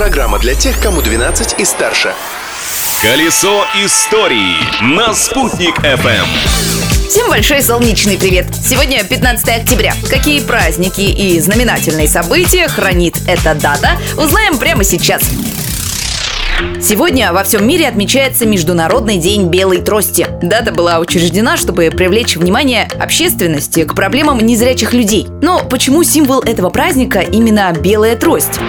Программа для тех, кому 12 и старше. Колесо истории на «Спутник FM. Всем большой солнечный привет! Сегодня 15 октября. Какие праздники и знаменательные события хранит эта дата, узнаем прямо сейчас. Сегодня во всем мире отмечается Международный день белой трости. Дата была учреждена, чтобы привлечь внимание общественности к проблемам незрячих людей. Но почему символ этого праздника именно белая трость?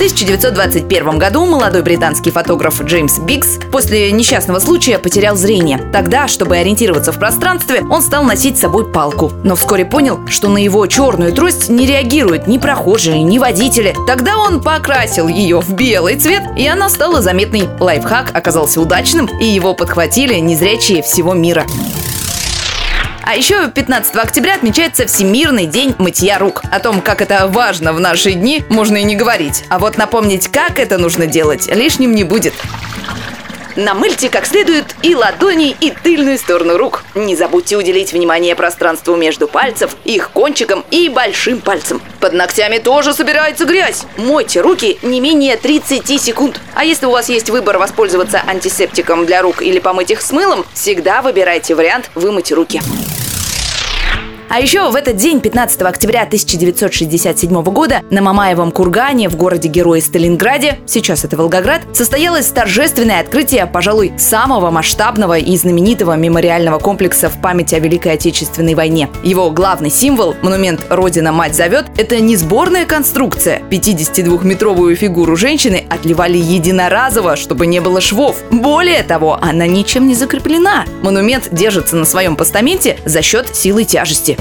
В 1921 году молодой британский фотограф Джеймс Биггс после несчастного случая потерял зрение. Тогда, чтобы ориентироваться в пространстве, он стал носить с собой палку. Но вскоре понял, что на его черную трость не реагируют ни прохожие, ни водители. Тогда он покрасил ее в белый цвет, и она стала заметной. Лайфхак оказался удачным, и его подхватили незрячие всего мира. А еще 15 октября отмечается Всемирный день мытья рук. О том, как это важно в наши дни, можно и не говорить. А вот напомнить, как это нужно делать, лишним не будет. Намыльте как следует и ладони, и тыльную сторону рук. Не забудьте уделить внимание пространству между пальцев, их кончиком и большим пальцем. Под ногтями тоже собирается грязь. Мойте руки не менее 30 секунд. А если у вас есть выбор воспользоваться антисептиком для рук или помыть их с мылом, всегда выбирайте вариант вымыть руки. А еще в этот день, 15 октября 1967 года, на Мамаевом кургане в городе-герое Сталинграде, сейчас это Волгоград, состоялось торжественное открытие, пожалуй, самого масштабного и знаменитого мемориального комплекса в память о Великой Отечественной войне. Его главный символ, монумент «Родина, мать зовет», это не сборная конструкция. 52-метровую фигуру женщины отливали единоразово, чтобы не было швов. Более того, она ничем не закреплена. Монумент держится на своем постаменте за счет силы тяжести.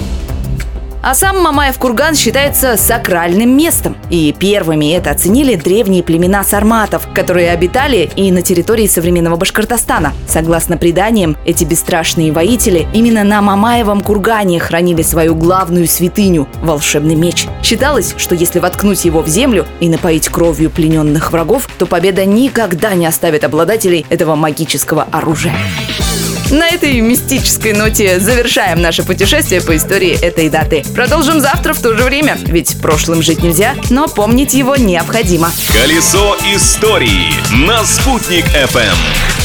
А сам Мамаев курган считается сакральным местом. И первыми это оценили древние племена сарматов, которые обитали и на территории современного Башкортостана. Согласно преданиям, эти бесстрашные воители именно на Мамаевом кургане хранили свою главную святыню – волшебный меч. Считалось, что если воткнуть его в землю и напоить кровью плененных врагов, то победа никогда не оставит обладателей этого магического оружия. На этой мистической ноте завершаем наше путешествие по истории этой даты. Продолжим завтра в то же время, ведь прошлым жить нельзя, но помнить его необходимо. Колесо истории на «Спутник FM.